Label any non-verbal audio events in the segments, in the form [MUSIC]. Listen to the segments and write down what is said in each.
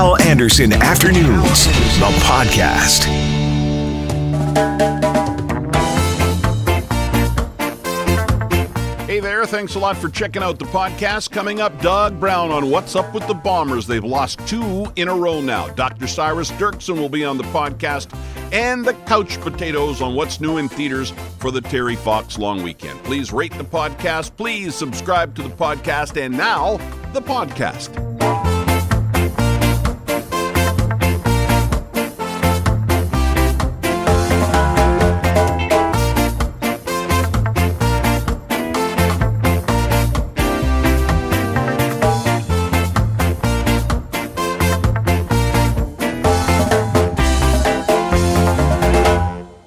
Hal Anderson Afternoons, the podcast. Hey there, thanks a lot for checking out the podcast. Coming up, Doug Brown on What's Up with the Bombers. They've lost two in a row now. Dr. Syras Derksen will be on the podcast, and the Couch Potatoes on what's new in theaters for the Terry Fox long weekend. Please rate the podcast, please subscribe to the podcast, and now, the podcast.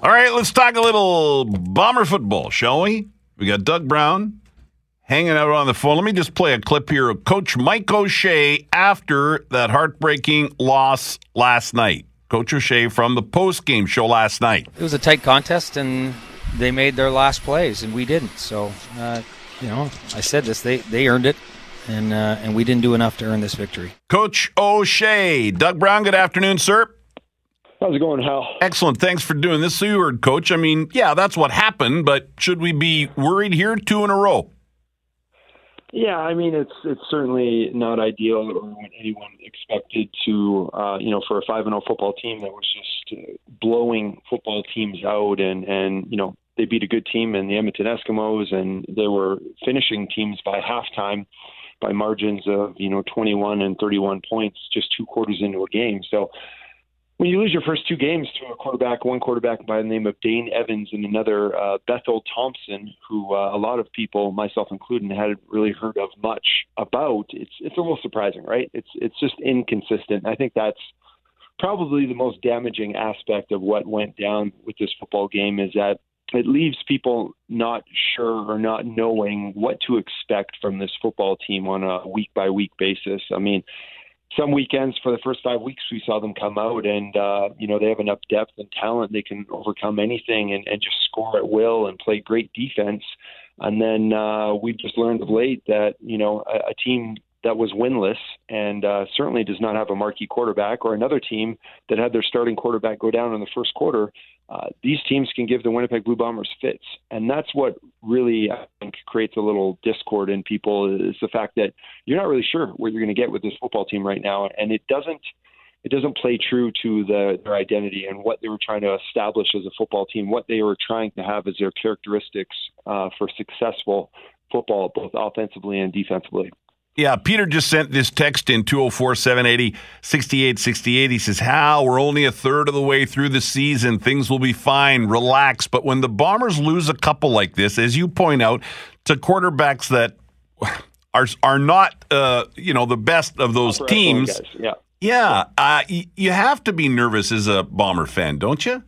All right, let's talk a little bomber football, shall we? We got Doug Brown hanging out on the phone. Let me just play a clip here of Coach Mike O'Shea after that heartbreaking loss last night. Coach O'Shea from the post game show last night. It was a tight contest, and they made their last plays, and we didn't. So, uh, you know, I said this: they they earned it, and uh, and we didn't do enough to earn this victory. Coach O'Shea, Doug Brown, good afternoon, sir. How's it going, Hal? Excellent. Thanks for doing this. So you heard, Coach. I mean, yeah, that's what happened, but should we be worried here? Two in a row. Yeah, I mean it's it's certainly not ideal or what anyone expected to uh, you know for a five and zero football team that was just uh, blowing football teams out and and you know they beat a good team in the Edmonton Eskimos and they were finishing teams by halftime by margins of you know 21 and 31 points just two quarters into a game. So when you lose your first two games to a quarterback, one quarterback by the name of Dane Evans and another uh, Bethel Thompson, who uh, a lot of people, myself included, hadn't really heard of much about, it's it's a little surprising, right? It's it's just inconsistent. I think that's probably the most damaging aspect of what went down with this football game is that it leaves people not sure or not knowing what to expect from this football team on a week by week basis. I mean, some weekends for the first five weeks we saw them come out and uh, you know they have enough depth and talent they can overcome anything and, and just score at will and play great defense. And then uh, we've just learned of late that you know a, a team that was winless and uh, certainly does not have a marquee quarterback or another team that had their starting quarterback go down in the first quarter uh, these teams can give the Winnipeg Blue Bombers fits, and that's what really I think creates a little discord in people is the fact that you're not really sure what you're going to get with this football team right now, and it doesn't it doesn't play true to the, their identity and what they were trying to establish as a football team, what they were trying to have as their characteristics uh, for successful football, both offensively and defensively. Yeah, Peter just sent this text in 204 780 6868. He says, Hal, we're only a third of the way through the season. Things will be fine. Relax. But when the Bombers lose a couple like this, as you point out, to quarterbacks that [SIGHS] are are not, uh, you know, the best of those Upper teams, Yeah. yeah, uh, y- you have to be nervous as a Bomber fan, don't you?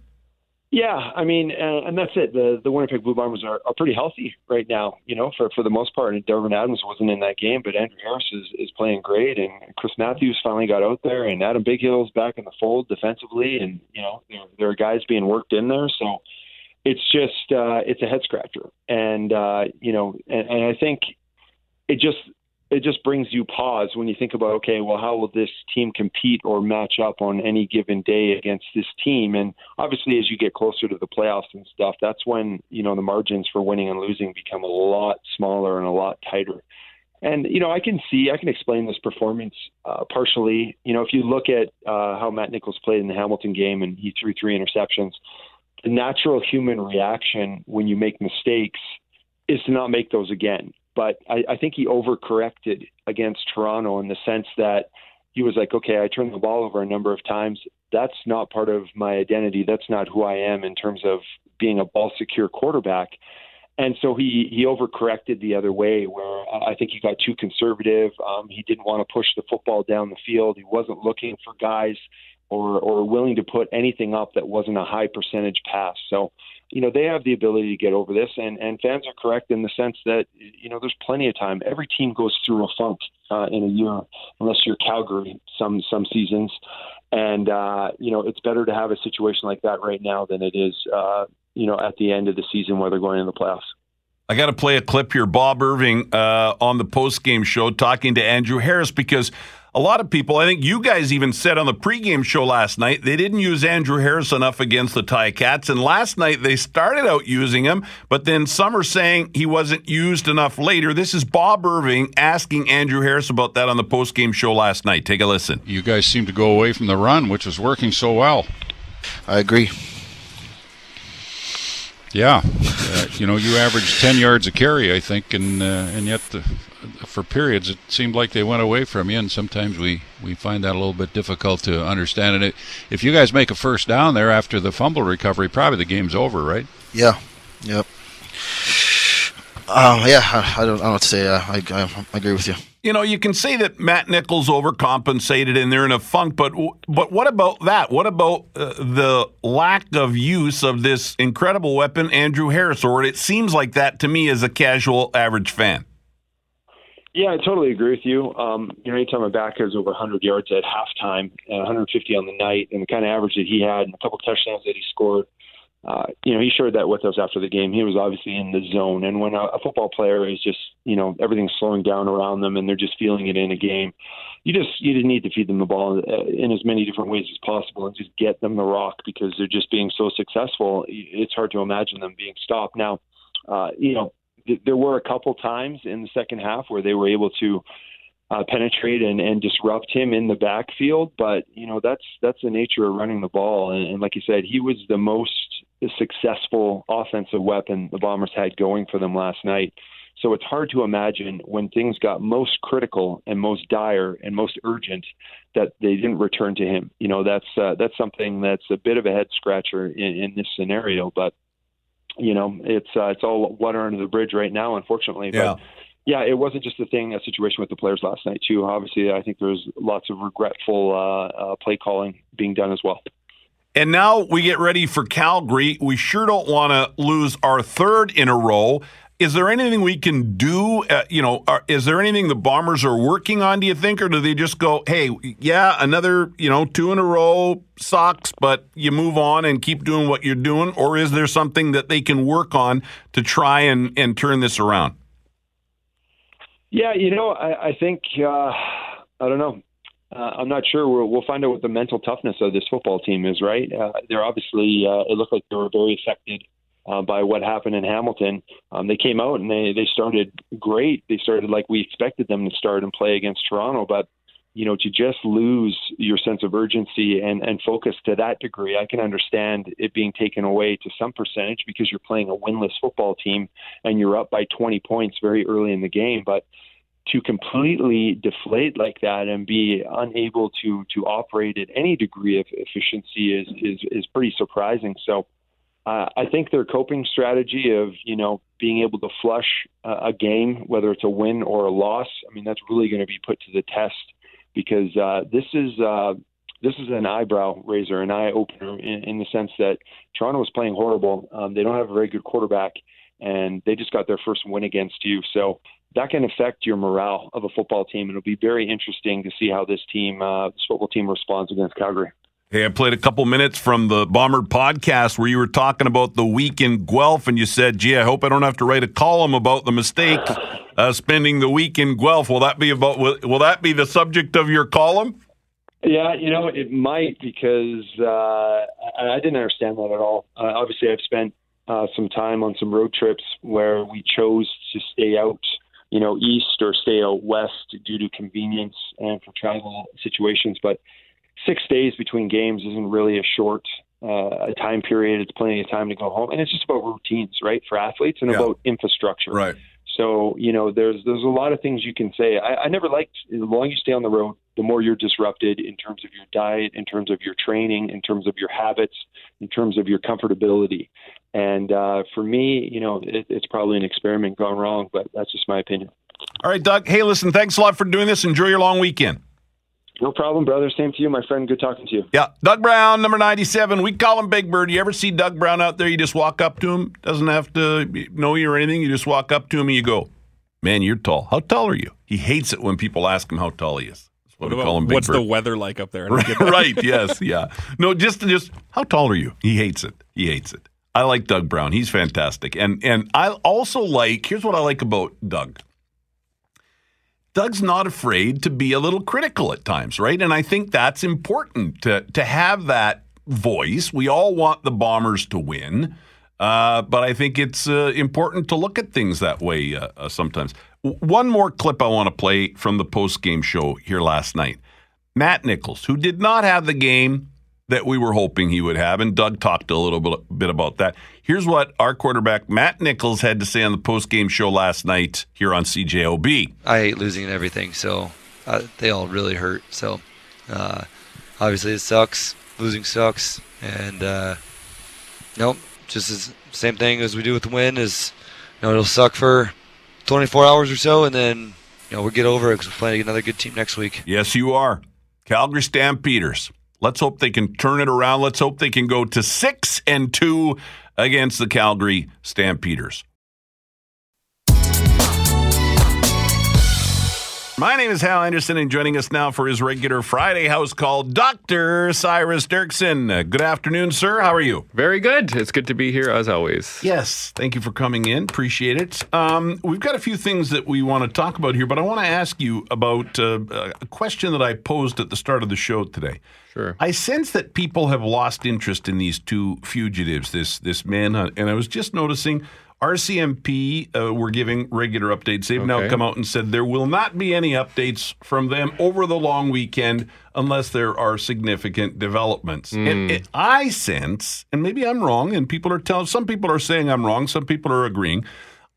Yeah, I mean, and, and that's it. The the Winnipeg Blue Bombers are, are pretty healthy right now, you know, for for the most part. And Darvin Adams wasn't in that game, but Andrew Harris is, is playing great, and Chris Matthews finally got out there, and Adam Bighill's back in the fold defensively, and you know, there, there are guys being worked in there, so it's just uh, it's a head scratcher, and uh, you know, and, and I think it just it just brings you pause when you think about okay well how will this team compete or match up on any given day against this team? And obviously as you get closer to the playoffs and stuff that's when you know the margins for winning and losing become a lot smaller and a lot tighter. And you know i can see i can explain this performance uh, partially. You know if you look at uh, how matt nichols played in the hamilton game and he threw three interceptions the natural human reaction when you make mistakes is to not make those again but I, I think he overcorrected against Toronto in the sense that he was like, okay, I turned the ball over a number of times. That's not part of my identity. That's not who I am in terms of being a ball secure quarterback. And so he he overcorrected the other way, where I think he got too conservative. Um, he didn't want to push the football down the field. He wasn't looking for guys or or willing to put anything up that wasn't a high percentage pass. So you know, they have the ability to get over this, and, and fans are correct in the sense that, you know, there's plenty of time. Every team goes through a funk uh, in a year, unless you're Calgary some some seasons. And, uh, you know, it's better to have a situation like that right now than it is, uh, you know, at the end of the season where they're going in the playoffs. I got to play a clip here. Bob Irving uh, on the post game show talking to Andrew Harris because a lot of people, I think you guys even said on the pregame show last night, they didn't use Andrew Harris enough against the Ti-Cats. And last night they started out using him, but then some are saying he wasn't used enough later. This is Bob Irving asking Andrew Harris about that on the postgame show last night. Take a listen. You guys seem to go away from the run, which was working so well. I agree. Yeah, [LAUGHS] uh, you know, you averaged ten yards a carry, I think, and uh, and yet the, for periods it seemed like they went away from you, and sometimes we we find that a little bit difficult to understand. And it, if you guys make a first down there after the fumble recovery, probably the game's over, right? Yeah. Yep. Um, yeah, I, I don't, I don't know what to say. Uh, I, I, I agree with you. You know, you can say that Matt Nichols overcompensated and they're in a funk, but but what about that? What about uh, the lack of use of this incredible weapon, Andrew Harris? Or it seems like that to me as a casual, average fan. Yeah, I totally agree with you. Um, you know, anytime a back has over 100 yards at halftime and 150 on the night, and the kind of average that he had, and a couple touchdowns that he scored, uh, you know, he shared that with us after the game. He was obviously in the zone, and when a, a football player is just, you know, everything's slowing down around them, and they're just feeling it in a game, you just you just need to feed them the ball uh, in as many different ways as possible, and just get them the rock because they're just being so successful. It's hard to imagine them being stopped. Now, uh, you know, th- there were a couple times in the second half where they were able to uh, penetrate and, and disrupt him in the backfield. But you know that's that's the nature of running the ball. And, and like you said, he was the most successful offensive weapon the Bombers had going for them last night. So it's hard to imagine when things got most critical and most dire and most urgent that they didn't return to him. You know that's uh, that's something that's a bit of a head scratcher in, in this scenario. But you know it's uh, it's all water under the bridge right now, unfortunately. Yeah. But, yeah, it wasn't just a thing, a situation with the players last night too. Obviously, I think there's lots of regretful uh, uh, play calling being done as well. And now we get ready for Calgary. We sure don't want to lose our third in a row. Is there anything we can do? Uh, you know, are, is there anything the Bombers are working on? Do you think, or do they just go, "Hey, yeah, another you know two in a row sucks, but you move on and keep doing what you're doing"? Or is there something that they can work on to try and and turn this around? Yeah, you know, I, I think uh, I don't know. Uh, I'm not sure. We'll, we'll find out what the mental toughness of this football team is. Right? Uh, they're obviously. Uh, it looked like they were very affected uh, by what happened in Hamilton. Um, they came out and they they started great. They started like we expected them to start and play against Toronto, but you know, to just lose your sense of urgency and, and focus to that degree, I can understand it being taken away to some percentage because you're playing a winless football team and you're up by 20 points very early in the game. But to completely deflate like that and be unable to to operate at any degree of efficiency is is, is pretty surprising. So. Uh, I think their coping strategy of you know being able to flush uh, a game, whether it's a win or a loss, I mean that's really going to be put to the test because uh, this is uh, this is an eyebrow raiser, an eye opener in, in the sense that Toronto is playing horrible. Um, they don't have a very good quarterback, and they just got their first win against you. So that can affect your morale of a football team. It'll be very interesting to see how this team, uh, this football team, responds against Calgary. Hey, I played a couple minutes from the Bomber podcast where you were talking about the week in Guelph, and you said, "Gee, I hope I don't have to write a column about the mistake uh, spending the week in Guelph." Will that be about? Will, will, that be the subject of your column? Yeah, you know, it might because uh, I, didn't understand that at all. Uh, obviously, I've spent uh, some time on some road trips where we chose to stay out, you know, east or stay out west due to convenience and for travel situations, but six days between games isn't really a short uh, a time period. It's plenty of time to go home, and it's just about routines, right, for athletes and yeah. about infrastructure. Right. So you know, there's there's a lot of things you can say. I, I never liked the longer you stay on the road, the more you're disrupted in terms of your diet, in terms of your training, in terms of your habits, in terms of your comfortability. And uh, for me, you know, it, it's probably an experiment gone wrong, but that's just my opinion. All right, Doug. Hey, listen, thanks a lot for doing this. Enjoy your long weekend. No problem, brother. Same to you, my friend. Good talking to you. Yeah. Doug Brown, number 97. We call him Big Bird. You ever see Doug Brown out there? You just walk up to him. Doesn't have to know you or anything. You just walk up to him and you go, Man, you're tall. How tall are you? He hates it when people ask him how tall he is. That's what, what we call him Big What's Bird. the weather like up there? [LAUGHS] right, right, yes, yeah. No, just, just, how tall are you? He hates it. He hates it. I like Doug Brown. He's fantastic. And and I also like here's what I like about Doug. Doug's not afraid to be a little critical at times, right? And I think that's important to to have that voice. We all want the Bombers to win, uh, but I think it's uh, important to look at things that way uh, uh sometimes. W- one more clip I want to play from the post game show here last night. Matt Nichols, who did not have the game that we were hoping he would have, and Doug talked a little bit, bit about that. Here's what our quarterback Matt Nichols had to say on the post game show last night here on CJOB. I hate losing and everything, so uh, they all really hurt. So uh, obviously it sucks. Losing sucks, and uh, nope, just as same thing as we do with the win is, you know, it'll suck for 24 hours or so, and then you know we'll get over it because we're playing another good team next week. Yes, you are, Calgary Stampeders. Let's hope they can turn it around. Let's hope they can go to six and two against the Calgary Stampeders. My name is Hal Anderson, and joining us now for his regular Friday house call, Dr. Syras Derksen. Uh, good afternoon, sir. How are you? Very good. It's good to be here as always. Yes. Thank you for coming in. Appreciate it. Um, we've got a few things that we want to talk about here, but I want to ask you about uh, a question that I posed at the start of the show today. Sure. I sense that people have lost interest in these two fugitives, this this manhunt, and I was just noticing RCMP uh, were giving regular updates. They've okay. now come out and said there will not be any updates from them over the long weekend unless there are significant developments. Mm. And, and I sense, and maybe I'm wrong, and people are telling, some people are saying I'm wrong, some people are agreeing.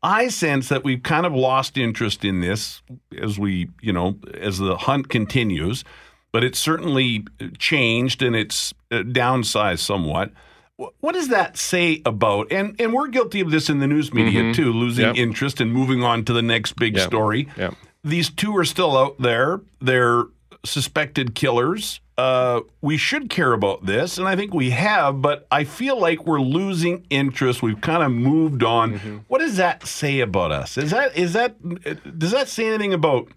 I sense that we've kind of lost interest in this as we, you know, as the hunt continues, but it's certainly changed and it's uh, downsized somewhat. What does that say about and and we're guilty of this in the news media mm-hmm. too, losing yep. interest and moving on to the next big yep. story. Yep. These two are still out there. They're suspected killers. Uh, we should care about this, and I think we have, but I feel like we're losing interest. We've kind of moved on. Mm-hmm. What does that say about us? Is that is that does that say anything about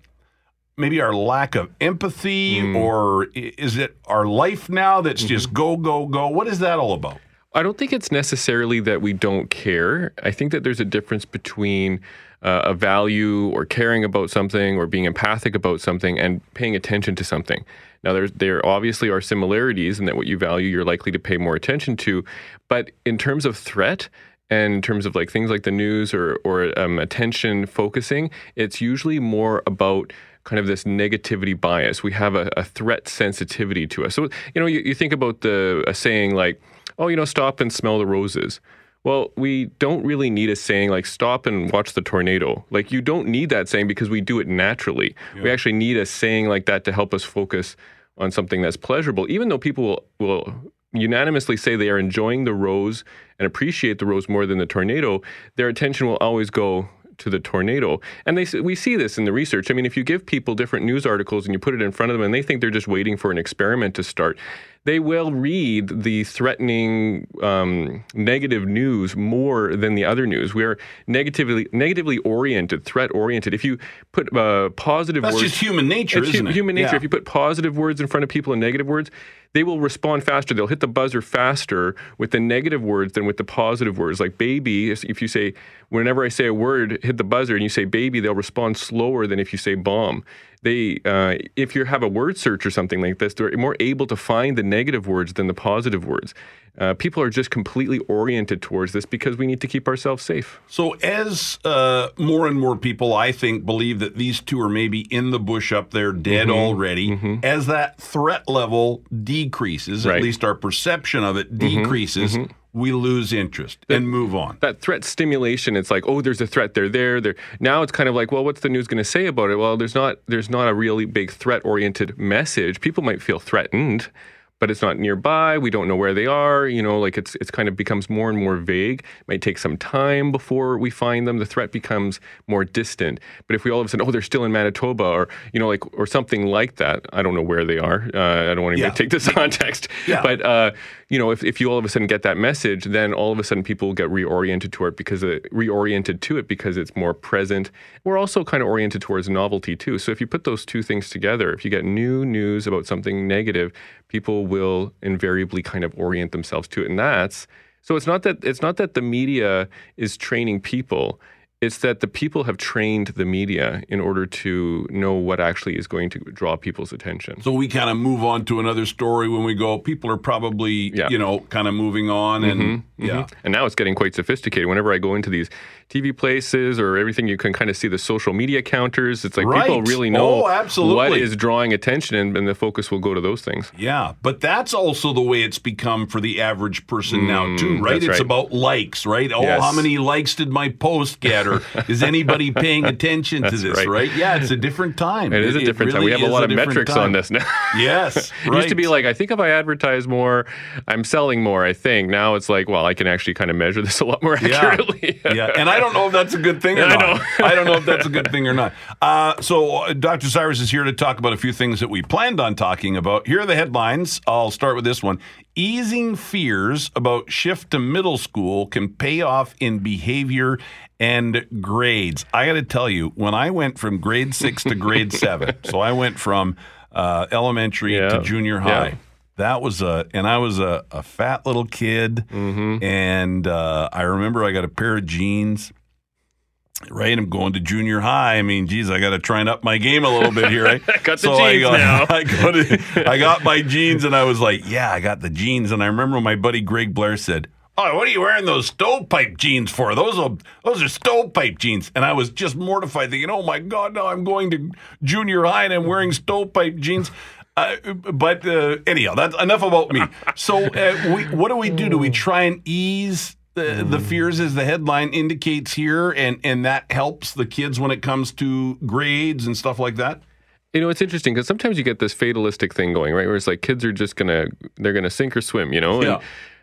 maybe our lack of empathy, mm. or is it our life now that's mm-hmm. just go go go? What is that all about? I don't think it's necessarily that we don't care. I think that there's a difference between uh, a value or caring about something or being empathic about something and paying attention to something. Now, there's, there obviously are similarities in that what you value, you're likely to pay more attention to. But in terms of threat, and in terms of like things like the news or, or um, attention focusing, it's usually more about kind of this negativity bias. We have a, a threat sensitivity to us. So, you know, you, you think about the a saying like, oh, you know, stop and smell the roses. Well, we don't really need a saying like stop and watch the tornado. Like, you don't need that saying because we do it naturally. Yeah. We actually need a saying like that to help us focus on something that's pleasurable, even though people will, will unanimously say they are enjoying the rose and appreciate the rose more than the tornado, their attention will always go to the tornado. And they we see this in the research. I mean, if you give people different news articles and you put it in front of them and they think they're just waiting for an experiment to start, they will read the threatening, um, negative news more than the other news. We are negatively negatively oriented, threat oriented. If you put uh, positive that's words, just human nature, isn't it? Human nature. Yeah. If you put positive words in front of people and negative words, they will respond faster. They'll hit the buzzer faster with the negative words than with the positive words. Like baby, if you say, whenever I say a word, hit the buzzer, and you say baby, they'll respond slower than if you say bomb they uh, if you have a word search or something like this, they're more able to find the negative words than the positive words. Uh, people are just completely oriented towards this because we need to keep ourselves safe. So, as uh, more and more people, I think, believe that these two are maybe in the bush up there, dead mm-hmm. already, mm-hmm. as that threat level decreases, right. at least our perception of it mm-hmm. decreases mm-hmm we lose interest and move on. That threat stimulation, it's like, oh, there's a threat. They're there. They're now. It's kind of like, well, what's the news going to say about it? Well, there's not. There's not a really big threat oriented message. People might feel threatened, but it's not nearby. We don't know where they are. You know, like it's it's kind of becomes more and more vague. It might take some time before we find them. The threat becomes more distant. But if we all of a sudden, oh, they're still in Manitoba, or you know, like or something like that. I don't know where they are. Uh, I don't want to yeah. take this [LAUGHS] context. Yeah. But uh, you know, if, if you all of a sudden get that message, then all of a sudden people get reoriented to it because it reoriented to it because it's more present. We're also kind of oriented towards novelty too. So if you put those two things together, if you get new news about something negative, people will invariably kind of orient themselves to it. And that's So it's not that it's not that the media is training people. It's that the people have trained the media in order to know what actually is going to draw people's attention. So we kind of move on to another story when we go. People are probably, Yeah. you know, kind of moving on, and Mm-hmm. yeah, And now it's getting quite sophisticated. Whenever I go into these TV places or everything, you can kind of see the social media counters. It's like people really know Oh, absolutely. what is drawing attention, and, and the focus will go to those things. yeah. But that's also the way it's become for the average person now, too, right? Mm, It's right. about likes, right? Oh, Yes. how many likes did my post get, or is anybody paying attention to this? right. Right? Yeah, it's a different time. It is a different time. We have a lot of metrics time. on this now. [LAUGHS] Yes, [LAUGHS] It used to be right. like, I think if I advertise more, I'm selling more, I think. Now it's like, well, I can actually kind of measure this a lot more [LAUGHS] accurately. yeah, and I don't know if that's a good thing or I not. know. I don't know if that's a good thing or not. Uh, so, uh, Dr. Syras is here to talk about a few things that we planned on talking about. Here are the headlines. I'll start with this one. Easing fears about shift to middle school can pay off in behavior and grades. I got to tell you, when I went from grade six to grade [LAUGHS] seven, so I went from uh, elementary Yeah. to junior high. Yeah. That was a, and I was a, a fat little kid, Mm-hmm. and uh, I remember I got a pair of jeans. Right, I'm going to junior high. I mean, geez, I got to try and up my game a little bit here. Right? [LAUGHS] Got the I jeans got, now. [LAUGHS] I got, it- I got my jeans, and I was like, "Yeah, I got the jeans." And I remember my buddy Greg Blair said, "Oh, what are you wearing those stovepipe jeans for? Those are those are stovepipe jeans." And I was just mortified, thinking, "Oh my God, now I'm going to junior high and I'm wearing stovepipe jeans." Uh, but uh, anyhow, that's enough about me. So, uh, we, what do we do? Do we try and ease the, the fears, as the headline indicates here, and and that helps the kids when it comes to grades and stuff like that? You know, it's interesting because sometimes you get this fatalistic thing going, right? Where it's like kids are just gonna they're gonna sink or swim, you know, and, Yeah.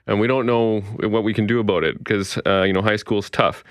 and we don't know what we can do about it because uh, you know high school's tough.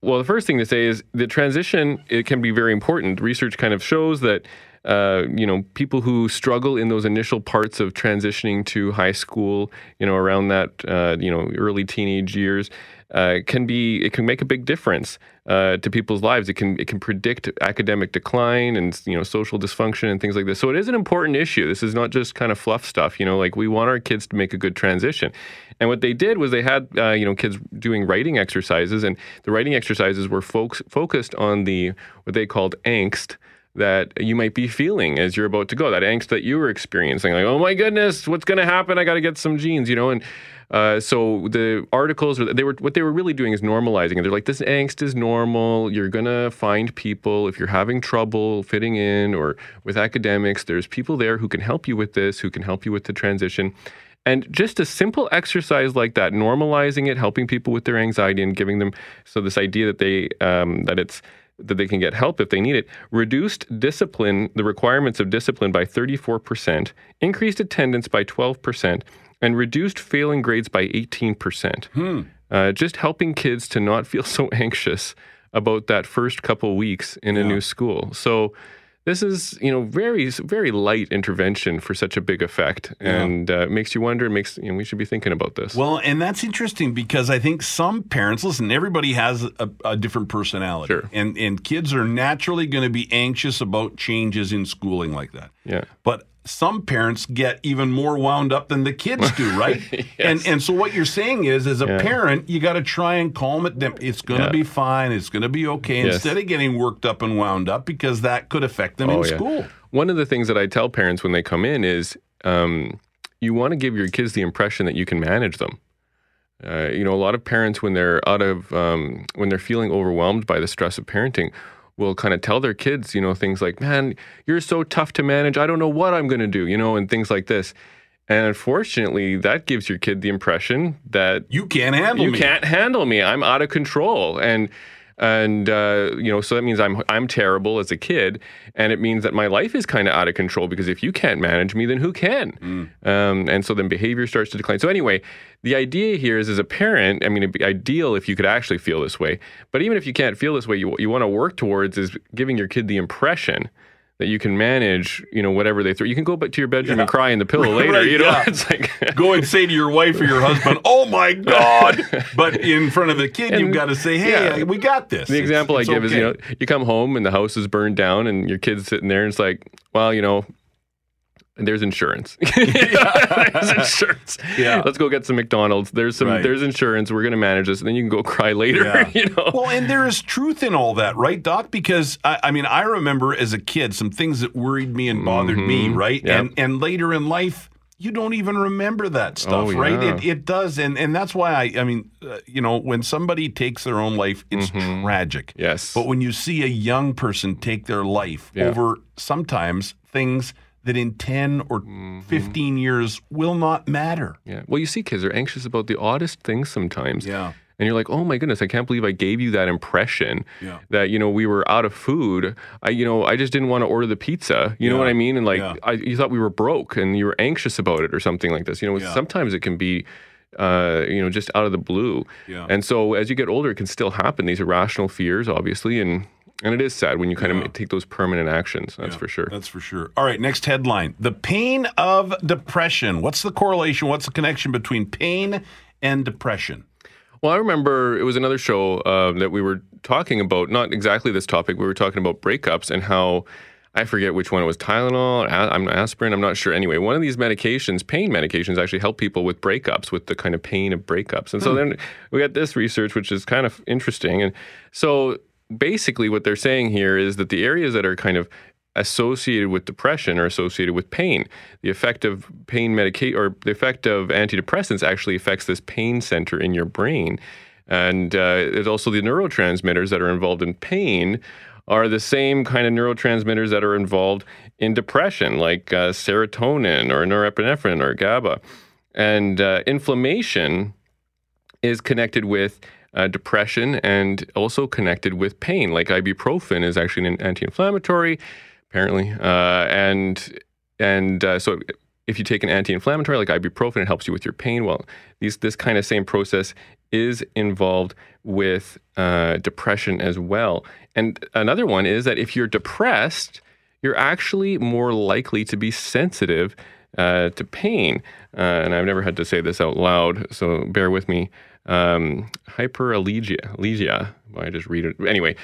Well, the first thing to say is the transition it can be very important. Research kind of shows that uh, you know people who struggle in those initial parts of transitioning to high school, you know, around that uh, you know early teenage years, uh, can be it can make a big difference uh, to people's lives. It can it can predict academic decline and you know social dysfunction and things like this. So it is an important issue. This is not just kind of fluff stuff. You know, like we want our kids to make a good transition. And what they did was they had uh, you know kids doing writing exercises, and the writing exercises were folks focused on the what they called angst that you might be feeling as you're about to go. That angst that you were experiencing, like oh my goodness, what's going to happen? I got to get some jeans, you know, and. Uh, so the articles they were what they were really doing is normalizing it. They're like this angst is normal. You're gonna find people if you're having trouble fitting in or with academics. There's people there who can help you with this, who can help you with the transition. And just a simple exercise like that, normalizing it, helping people with their anxiety, and giving them so this idea that they um, that it's that they can get help if they need it, reduced discipline, the requirements of discipline by 34%, increased attendance by 12%, and reduced failing grades by 18%. Uh, just helping kids to not feel [LAUGHS] so anxious about that first couple weeks in a new school. So this is, you know, very very light intervention for such a big effect, and uh, it makes you wonder. Makes you know, we should be thinking about this. Well, and that's interesting because I think some parents listen. Everybody has a, a different personality, Sure. and and kids are naturally going to be anxious about changes in schooling like that. yeah. But some parents get even more wound up than the kids do, [LAUGHS] right? And and so what you're saying is, as a Yeah. parent, you got to try and calm it down. It's going to Yeah. be fine. It's going to be okay. Yes. Instead of getting worked up and wound up because that could affect them in Oh, yeah. school. One of the things that I tell parents when they come in is um, you want to give your kids the impression that you can manage them. Uh, you know, a lot of parents when they're out of um, when they're feeling overwhelmed by the stress of parenting will kind of tell their kids, you know, things like, "Man, you're so tough to manage. I don't know what I'm going to do," you know, and things like this. And unfortunately, that gives your kid the impression that You can't handle you me. You can't handle me. I'm out of control, and and uh, you know, so that means I'm I'm terrible as a kid, and it means that my life is kind of out of control because if you can't manage me, then who can? Um, and so then behavior starts to decline. So anyway, the idea here is, as a parent, I mean, it'd be ideal if you could actually feel this way. But even if you can't feel this way, you you want to work towards is giving your kid the impression. That you can manage, you know, whatever they throw. You can go back to your bedroom and cry in the pillow [LAUGHS] later. Right, you know, yeah. [LAUGHS] it's like [LAUGHS] Go and say to your wife or your husband, "Oh my God!" But in front of the kid, you've got to say, "Hey, yeah. we got this." The example it's I give is, you know, you come home and the house is burned down and your kid's sitting there and it's like, well, you know, there's insurance. [LAUGHS] [LAUGHS] there's insurance. Yeah. Let's go get some McDonald's. There's some. Right. There's insurance. We're gonna manage this, and then you can go cry later. Yeah. [LAUGHS] you know. Well, and there is truth in all that, right, Doc? Because I, I mean, I remember as a kid some things that worried me and bothered me, right? Mm-hmm. Yep. And and later in life, you don't even remember that stuff, Oh, right? yeah. It, it does, and and that's why I, I mean, uh, you know, when somebody takes their own life, it's tragic. Mm-hmm. Yes. But when you see a young person take their life Yeah. over sometimes things that in 10 or Mm-hmm. 15 years will not matter. Yeah. Well, you see, kids are anxious about the oddest things sometimes. Yeah. And you're like, oh my goodness, I can't believe I gave you that impression Yeah. that you know we were out of food. I you know I just didn't want to order the pizza. You know what I mean? And like Yeah. I, you thought we were broke and you were anxious about it or something like this. You know, Yeah. sometimes it can be. Uh, you know, just out of the blue, Yeah. and so as you get older, it can still happen. These irrational fears, obviously, and and it is sad when you kind Yeah. of take those permanent actions. That's Yeah, for sure. That's for sure. All right, next headline. The pain of depression. What's the correlation? What's the connection between pain and depression? Well, I remember it was another show uh, that we were talking about, not exactly this topic. We were talking about breakups and how I forget which one it was Tylenol, I'm aspirin, I'm not sure. Anyway, one of these medications, pain medications, actually help people with breakups, with the kind of pain of breakups. And so then we got this research, which is kind of interesting. And so basically, what they're saying here is that the areas that are kind of associated with depression are associated with pain. The effect of pain medication or the effect of antidepressants actually affects this pain center in your brain. And uh, there's also the neurotransmitters that are involved in pain are the same kind of neurotransmitters that are involved in depression, like uh, serotonin or norepinephrine or GABA. And uh, inflammation is connected with uh, depression and also connected with pain. Like ibuprofen is actually an anti-inflammatory, apparently, uh, and and uh, so if you take an anti-inflammatory like ibuprofen, it helps you with your pain. Well, these this kind of same process is involved with uh, depression as well. And another one is that if you're depressed, you're actually more likely to be sensitive uh, to pain. Uh, and I've never had to say this out loud, so bear with me. Um, hyperallegia, allegia. Well, I just read it anyway.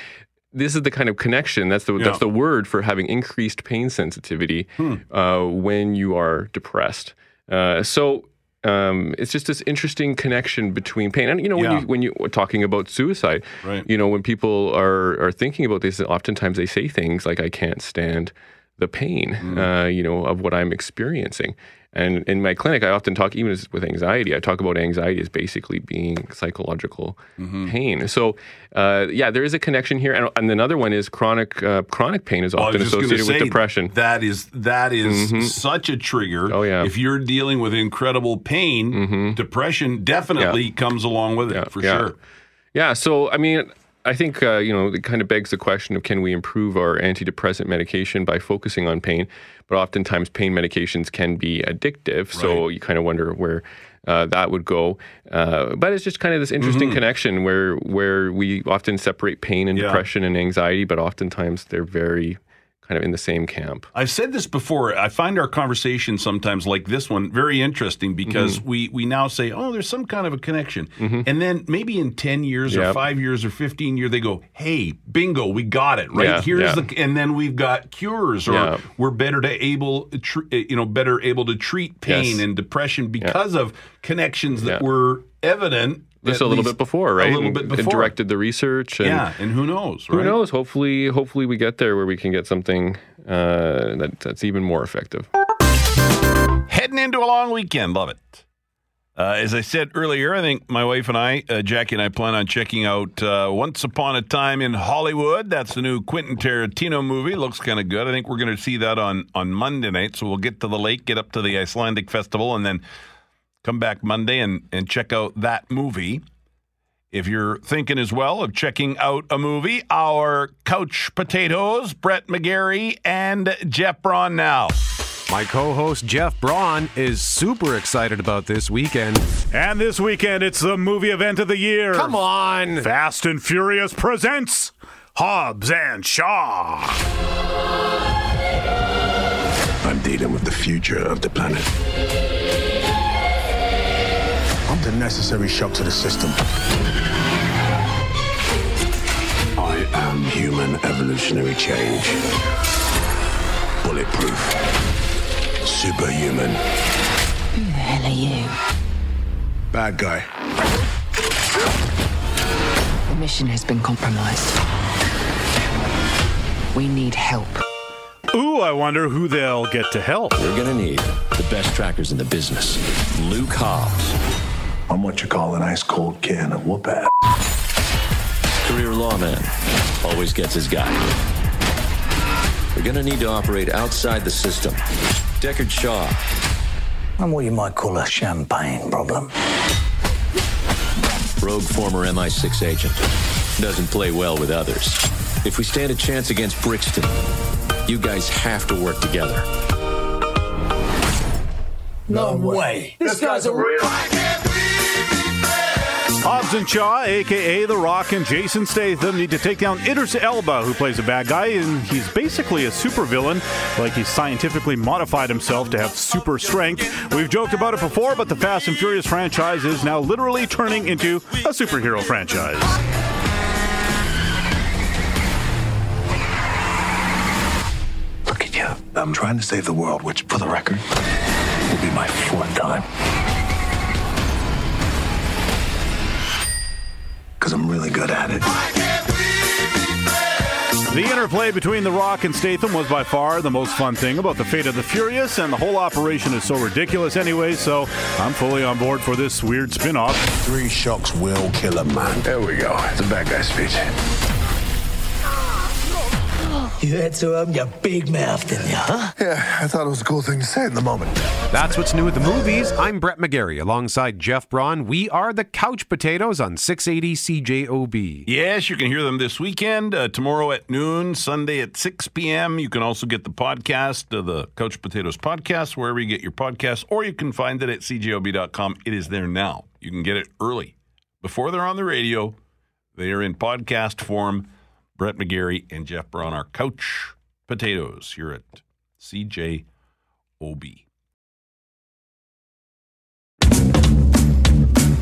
This is the kind of connection. That's the Yeah. that's the word for having increased pain sensitivity uh, when you are depressed. Uh, so um, it's just this interesting connection between pain and you know when Yeah. you when you were talking about suicide, Right. you know when people are are thinking about this, oftentimes they say things like "I can't stand the pain," uh, you know, of what I'm experiencing. And in my clinic, I often talk, even with anxiety, I talk about anxiety as basically being psychological pain. So, uh, yeah, there is a connection here. And, and another one is chronic uh, chronic pain is was often associated with depression. That is that is such a trigger. Oh, yeah. If you're dealing with incredible pain, depression definitely comes along with it for yeah. sure. Yeah. So, I mean, I think, uh, you know, it kind of begs the question of can we improve our antidepressant medication by focusing on pain? But oftentimes, pain medications can be addictive. So, you kind of wonder where. Uh, that would go, uh, but it's just kind of this interesting connection where where we often separate pain and Yeah. depression and anxiety, but oftentimes they're very kind of in the same camp. I've said this before. I find our conversation sometimes like this one very interesting because Mm-hmm. we we now say, "Oh, there's some kind of a connection," and then maybe in ten years or five years or fifteen years, they go, "Hey, bingo, we got it right Yeah, here's yeah. the," and then we've got cures, or Yeah. we're better to able, tr- you know, better able to treat pain Yes. and depression because of connections that were evident Just a little bit before, right? A little bit it before. directed the research. And, yeah, and who knows? Who knows? Hopefully, hopefully we get there where we can get something uh, that, that's even more effective. heading into a long weekend. Love it. Uh, as I said earlier, I think my wife and I, uh, Jackie and I, plan on checking out uh, Once Upon a Time in Hollywood. That's the new Quentin Tarantino movie. Looks kind of good. I think we're going to see that on, on Monday night. So we'll get to the lake, get up to the Icelandic Festival, and then come back Monday and, and check out that movie. If you're thinking as well of checking out a movie, our couch potatoes, Brett McGarry and Jeff Braun now. My co host Jeff Braun is super excited about this weekend. And this weekend, it's the movie event of the year. Come on! Fast and Furious presents Hobbs and Shaw. I'm dealing with the future of the planet. I'm the necessary shock to the system. I am human evolutionary change. Bulletproof. Superhuman. Who the hell are you? Bad guy. The mission has been compromised. We need help. Ooh, I wonder who they'll get to help. We're gonna need the best trackers in the business. Luke Hobbs. I'm what you call an ice cold can of whoop ass. Career lawman. Always gets his guy. We're gonna need to operate outside the system. Deckard Shaw. I'm what you might call a champagne problem. Rogue former MI6 agent. Doesn't play well with others. If we stand a chance against Brixton, you guys have to work together. No way. This guy's a real. Hobbs and Shaw, aka The Rock, and Jason Statham need to take down Idris Elba, who plays a bad guy, and he's basically a supervillain, like he's scientifically modified himself to have super strength. We've joked about it before, but the Fast and Furious franchise is now literally turning into a superhero franchise. Look at you. I'm trying to save the world, which, for the record, will be my fourth time. Because I'm really good at it. The interplay between The Rock and Statham was by far the most fun thing about the fate of the Furious, and the whole operation is so ridiculous anyway, so I'm fully on board for this weird spin off. Three shocks will kill a man. There we go. It's a bad guy speech. You had to open your big mouth, didn't you, huh? Yeah, I thought it was a cool thing to say in the moment. That's what's new at the movies. I'm Brett McGarry alongside Jeff Braun. We are the Couch Potatoes on 680 CJOB. Yes, you can hear them this weekend, uh, tomorrow at noon, Sunday at 6 p.m. You can also get the podcast, uh, the Couch Potatoes podcast, wherever you get your podcasts, or you can find it at cjob.com. It is there now. You can get it early. Before they're on the radio, they are in podcast form. Brett McGarry and Jeff Braun our Couch Potatoes here at CJOB.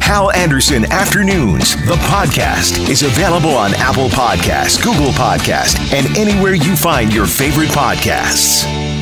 Hal Anderson Afternoons, the podcast, is available on Apple Podcasts, Google Podcasts, and anywhere you find your favorite podcasts.